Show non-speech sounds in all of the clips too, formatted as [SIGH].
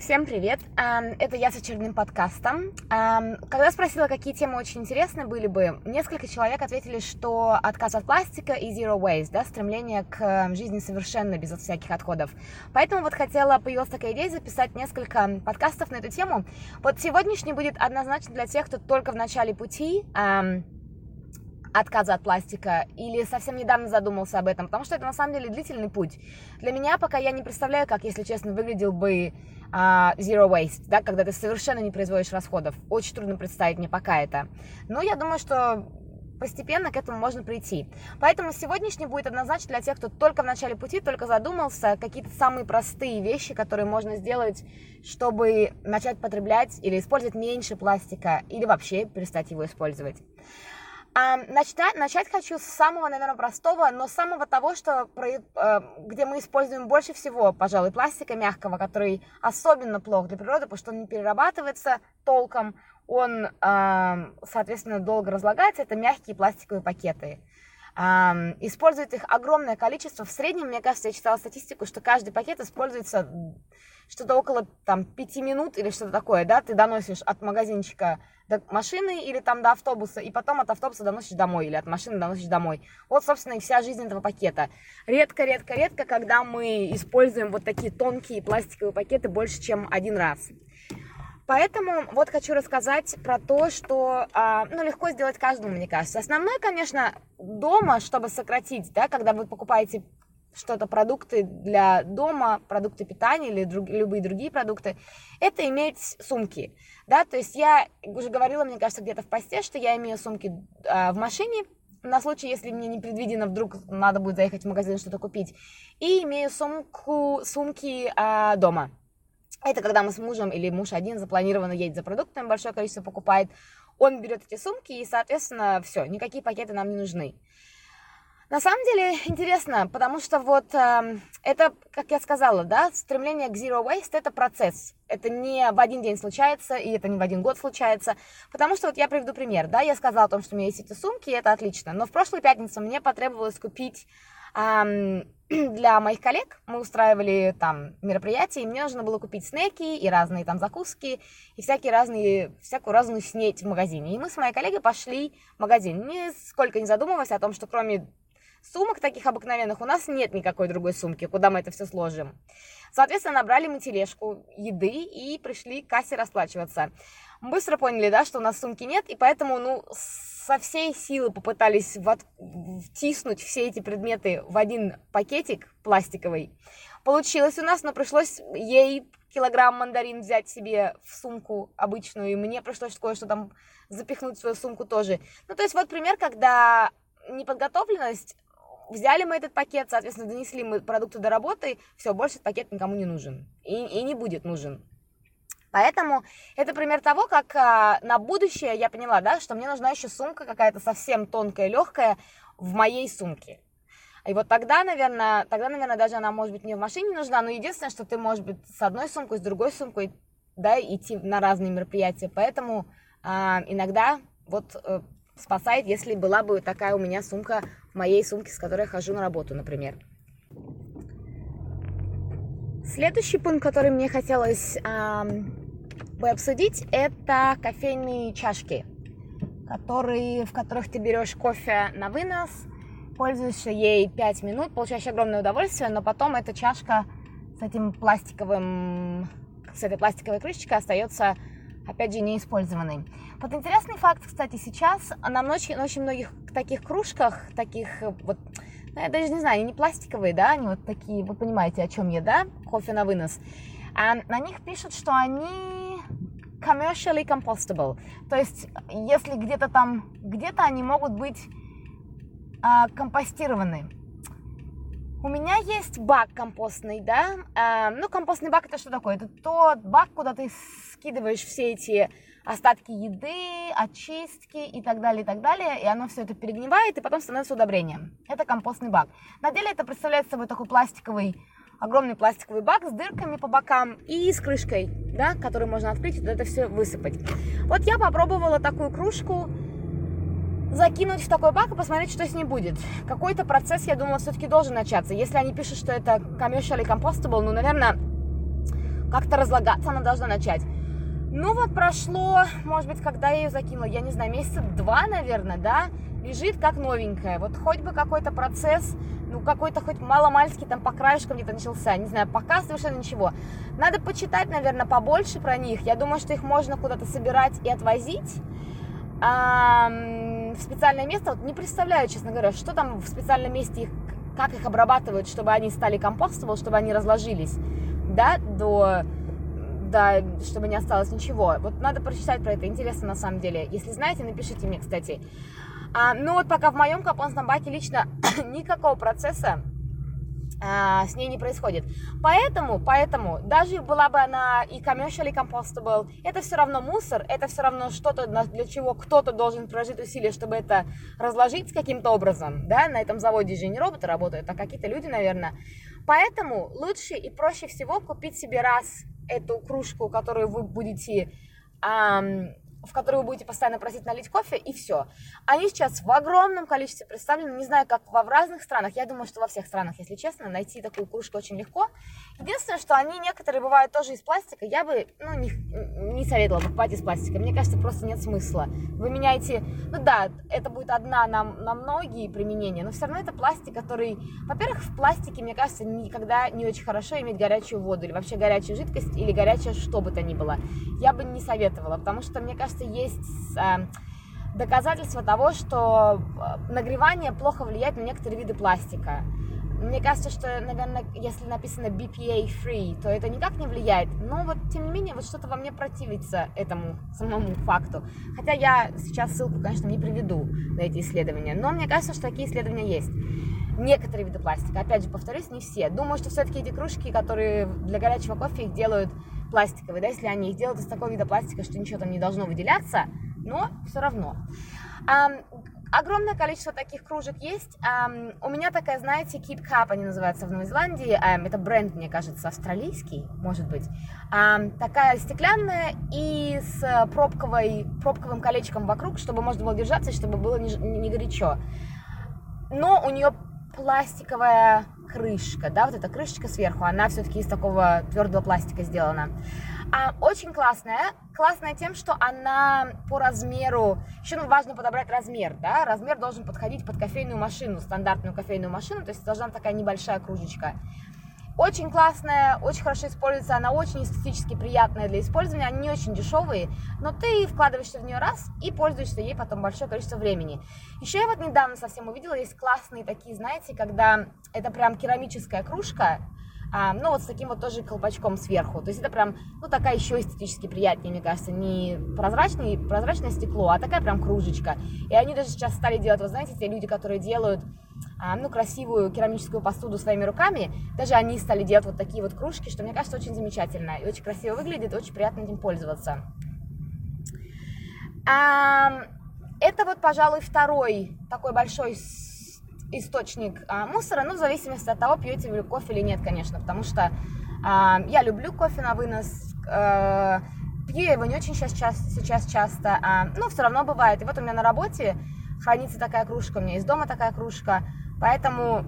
Всем привет! Это я с очередным подкастом. Когда спросила, какие темы очень интересны были бы, несколько человек ответили, что отказ от пластика и zero waste, да, стремление к жизни совершенно без всяких отходов. Поэтому вот хотела, появилась такая идея записать несколько подкастов на эту тему. Вот сегодняшний будет однозначно для тех, кто только в начале пути, отказа от пластика или совсем недавно задумался об этом, потому что это на самом деле длительный путь. Для меня пока я не представляю, как, если честно, выглядел бы zero waste, да, когда ты совершенно не производишь расходов. Очень трудно представить мне пока это. Но я думаю, что постепенно к этому можно прийти. Поэтому сегодняшний будет однозначно для тех, кто только в начале пути, только задумался, какие-то самые простые вещи, которые можно сделать, чтобы начать потреблять или использовать меньше пластика, или вообще перестать его использовать. Начать, начать хочу с самого, наверное, простого, но самого того, что, э, где мы используем больше всего, пожалуй, пластика мягкого, который особенно плох для природы, потому что он не перерабатывается толком, он, соответственно, долго разлагается, это мягкие пластиковые пакеты. Используют их огромное количество. В среднем, мне кажется, я читала статистику, что каждый пакет используется что-то около там, 5 минут или что-то такое, да, ты доносишь от магазинчика до машины или там до автобуса, и потом от автобуса доносишь домой, или от машины доносишь домой. Вот, собственно, и вся жизнь этого пакета. Редко-редко-редко, когда мы используем вот такие тонкие пластиковые пакеты больше, чем один раз. Поэтому вот хочу рассказать про то, что а, ну, легко сделать каждому, мне кажется. Основное, конечно, дома, чтобы сократить, да, когда вы покупаете что-то, продукты для дома, продукты питания или друг, любые другие продукты, это иметь сумки, да, то есть я уже говорила, мне кажется, где-то в посте, что я имею сумки э, в машине, на случай, если мне непредвиденно вдруг надо будет заехать в магазин что-то купить, и имею сумку, сумки э, дома. Это когда мы с мужем или муж один запланированно едет за продуктами, большое количество покупает, он берет эти сумки, и, соответственно, все, никакие пакеты нам не нужны. На самом деле интересно, потому что вот э, это, как я сказала, да, стремление к zero waste это процесс. Это не в один день случается, и это не в один год случается. Потому что вот я приведу пример, да, я сказала о том, что у меня есть эти сумки, и это отлично. Но в прошлую пятницу мне потребовалось купить э, [CLEARS THROAT] для моих коллег, мы устраивали там мероприятия, и мне нужно было купить снеки и разные там закуски, и всякие разные, всякую разную снеть в магазине. И мы с моей коллегой пошли в магазин, нисколько не задумываясь о том, что кроме Сумок таких обыкновенных у нас нет никакой другой сумки, куда мы это все сложим. Соответственно, набрали мы тележку еды и пришли к кассе расплачиваться. Быстро поняли, да, что у нас сумки нет, и поэтому, ну, со всей силы попытались втиснуть все эти предметы в один пакетик пластиковый. Получилось у нас, но пришлось ей килограмм мандарин взять себе в сумку обычную, и мне пришлось кое-что там запихнуть в свою сумку тоже. Ну, то есть вот пример, когда неподготовленность взяли мы этот пакет, соответственно, донесли мы продукты до работы, все, больше этот пакет никому не нужен и, и не будет нужен. Поэтому это пример того, как а, на будущее я поняла, да, что мне нужна еще сумка какая-то совсем тонкая, легкая в моей сумке. И вот тогда, наверное, тогда, наверное, даже она, может быть, не в машине нужна, но единственное, что ты, может быть, с одной сумкой, с другой сумкой, да, идти на разные мероприятия. Поэтому а, иногда вот э, спасает, если была бы такая у меня сумка моей сумке, с которой я хожу на работу, например. Следующий пункт, который мне хотелось эм, бы обсудить, это кофейные чашки, которые, в которых ты берешь кофе на вынос, пользуешься ей 5 минут, получаешь огромное удовольствие, но потом эта чашка с этим пластиковым, с этой пластиковой крышечкой остается опять же, неиспользованный. Вот интересный факт, кстати, сейчас на очень, на очень многих таких кружках, таких э, вот, ну, я даже не знаю, они не пластиковые, да, они вот такие, вы понимаете, о чем я, да, кофе на вынос. А на них пишут, что они commercially compostable. То есть, если где-то там, где-то они могут быть а, компостированы. У меня есть бак компостный, да. Э, ну, компостный бак это что такое? Это тот бак, куда ты скидываешь все эти остатки еды, очистки и так далее, и так далее, и оно все это перегнивает, и потом становится удобрением. Это компостный бак. На деле это представляет собой такой пластиковый, огромный пластиковый бак с дырками по бокам и с крышкой, да, которую можно открыть и это все высыпать. Вот я попробовала такую кружку, закинуть в такой бак и посмотреть, что с ней будет. Какой-то процесс, я думала, все-таки должен начаться. Если они пишут, что это commercially compostable, ну, наверное, как-то разлагаться она должна начать. Ну вот прошло, может быть, когда я ее закинула, я не знаю, месяца два, наверное, да, лежит как новенькая. Вот хоть бы какой-то процесс, ну какой-то хоть маломальский там по краешкам где-то начался, не знаю, пока совершенно ничего. Надо почитать, наверное, побольше про них. Я думаю, что их можно куда-то собирать и отвозить в специальное место. Вот не представляю, честно говоря, что там в специальном месте их, как их обрабатывают, чтобы они стали компостable, чтобы они разложились, да, до да, чтобы не осталось ничего. Вот надо прочитать про это, интересно на самом деле. Если знаете, напишите мне, кстати. А, ну вот пока в моем компостном баке лично [COUGHS] никакого процесса с ней не происходит. Поэтому, поэтому, даже была бы она и commercially compostable, это все равно мусор, это все равно что-то, для чего кто-то должен прожить усилия, чтобы это разложить каким-то образом, да, на этом заводе же не роботы работают, а какие-то люди, наверное. Поэтому лучше и проще всего купить себе раз эту кружку, которую вы будете эм, в которой вы будете постоянно просить налить кофе, и все. Они сейчас в огромном количестве представлены, не знаю, как во в разных странах, я думаю, что во всех странах, если честно, найти такую кружку очень легко. Единственное, что они некоторые бывают тоже из пластика, я бы, ну, не, не советовала покупать из пластика, мне кажется, просто нет смысла. Вы меняете, ну да, это будет одна на, на многие применения, но все равно это пластик, который, во-первых, в пластике, мне кажется, никогда не очень хорошо иметь горячую воду, или вообще горячую жидкость, или горячее что бы то ни было. Я бы не советовала, потому что, мне кажется, кажется, есть э, доказательства того, что э, нагревание плохо влияет на некоторые виды пластика. Мне кажется, что, наверное, если написано BPA free, то это никак не влияет. Но вот, тем не менее, вот что-то во мне противится этому самому факту. Хотя я сейчас ссылку, конечно, не приведу на эти исследования. Но мне кажется, что такие исследования есть. Некоторые виды пластика, опять же, повторюсь, не все. Думаю, что все-таки эти кружки, которые для горячего кофе их делают пластиковые, да, если они их делают из такого вида пластика, что ничего там не должно выделяться, но все равно. Um, огромное количество таких кружек есть. Um, у меня такая, знаете, Keep Cup, они называются в Новой Зеландии. Um, это бренд, мне кажется, австралийский, может быть. Um, такая стеклянная и с пробковой, пробковым колечком вокруг, чтобы можно было держаться, чтобы было не, не горячо. Но у нее пластиковая крышка, да, вот эта крышечка сверху, она все-таки из такого твердого пластика сделана. А, очень классная, классная тем, что она по размеру, еще ну, важно подобрать размер, да, размер должен подходить под кофейную машину, стандартную кофейную машину, то есть должна такая небольшая кружечка. Очень классная, очень хорошо используется, она очень эстетически приятная для использования, они не очень дешевые, но ты вкладываешься в нее раз и пользуешься ей потом большое количество времени. Еще я вот недавно совсем увидела, есть классные такие, знаете, когда это прям керамическая кружка, а, ну вот с таким вот тоже колпачком сверху. То есть это прям, ну такая еще эстетически приятнее, мне кажется, не прозрачный, прозрачное стекло, а такая прям кружечка. И они даже сейчас стали делать, вы знаете, те люди, которые делают а, ну, красивую керамическую посуду своими руками, даже они стали делать вот такие вот кружки, что мне кажется очень замечательно и очень красиво выглядит, очень приятно этим пользоваться. Это вот, пожалуй, второй такой большой источник а, мусора, ну, в зависимости от того, пьете вы кофе или нет, конечно, потому что а, я люблю кофе на вынос, а, пью его не очень сейчас, сейчас часто, а, но все равно бывает. И вот у меня на работе хранится такая кружка, у меня из дома такая кружка, поэтому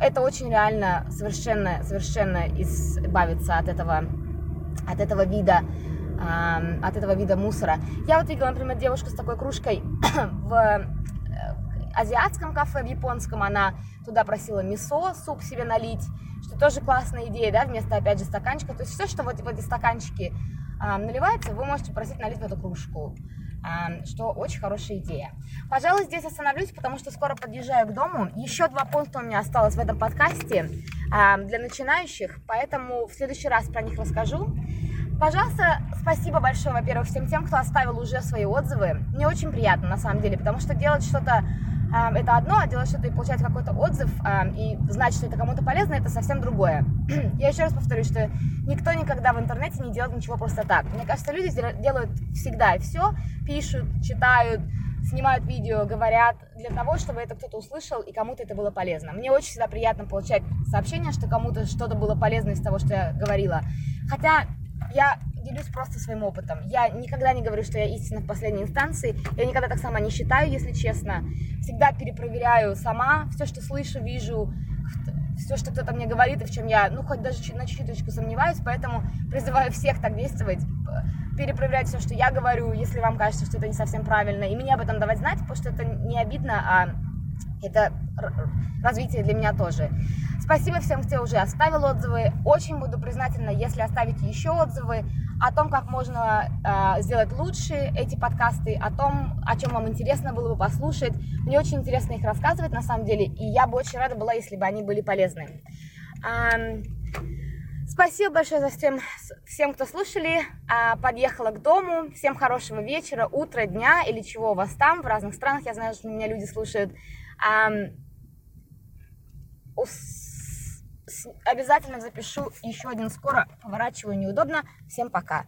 это очень реально совершенно, совершенно избавиться от этого, от этого вида, э, от этого вида мусора. Я вот видела, например, девушку с такой кружкой [COUGHS] в азиатском кафе, в японском, она туда просила мисо, суп себе налить, что тоже классная идея, да, вместо, опять же, стаканчика. То есть все, что вот в эти стаканчики э, наливается, вы можете просить налить в эту кружку что очень хорошая идея. Пожалуй, здесь остановлюсь, потому что скоро подъезжаю к дому. Еще два пункта у меня осталось в этом подкасте для начинающих, поэтому в следующий раз про них расскажу. Пожалуйста, спасибо большое, во-первых, всем тем, кто оставил уже свои отзывы. Мне очень приятно, на самом деле, потому что делать что-то это одно, а делать что-то и получать какой-то отзыв и знать, что это кому-то полезно, это совсем другое. [CLEARS THROAT] Я еще раз повторю, что никто никогда в интернете не делает ничего просто так. Мне кажется, люди делают всегда и все, пишут, читают, снимают видео, говорят для того, чтобы это кто-то услышал и кому-то это было полезно. Мне очень всегда приятно получать сообщение, что кому-то что-то было полезно из того, что я говорила. Хотя я делюсь просто своим опытом. Я никогда не говорю, что я истина в последней инстанции. Я никогда так сама не считаю, если честно. Всегда перепроверяю сама все, что слышу, вижу, все, что кто-то мне говорит, и в чем я, ну, хоть даже на чуть-чуточку сомневаюсь, поэтому призываю всех так действовать, перепроверять все, что я говорю, если вам кажется, что это не совсем правильно, и мне об этом давать знать, потому что это не обидно, а это развитие для меня тоже. Спасибо всем, кто уже оставил отзывы. Очень буду признательна, если оставите еще отзывы о том, как можно э, сделать лучше эти подкасты, о том, о чем вам интересно было бы послушать. Мне очень интересно их рассказывать на самом деле, и я бы очень рада была, если бы они были полезны. Э, спасибо большое за всем, всем, кто слушали. Э, подъехала к дому. Всем хорошего вечера, утра, дня или чего у вас там. В разных странах я знаю, что меня люди слушают. Э, обязательно запишу еще один скоро. Поворачиваю неудобно. Всем пока.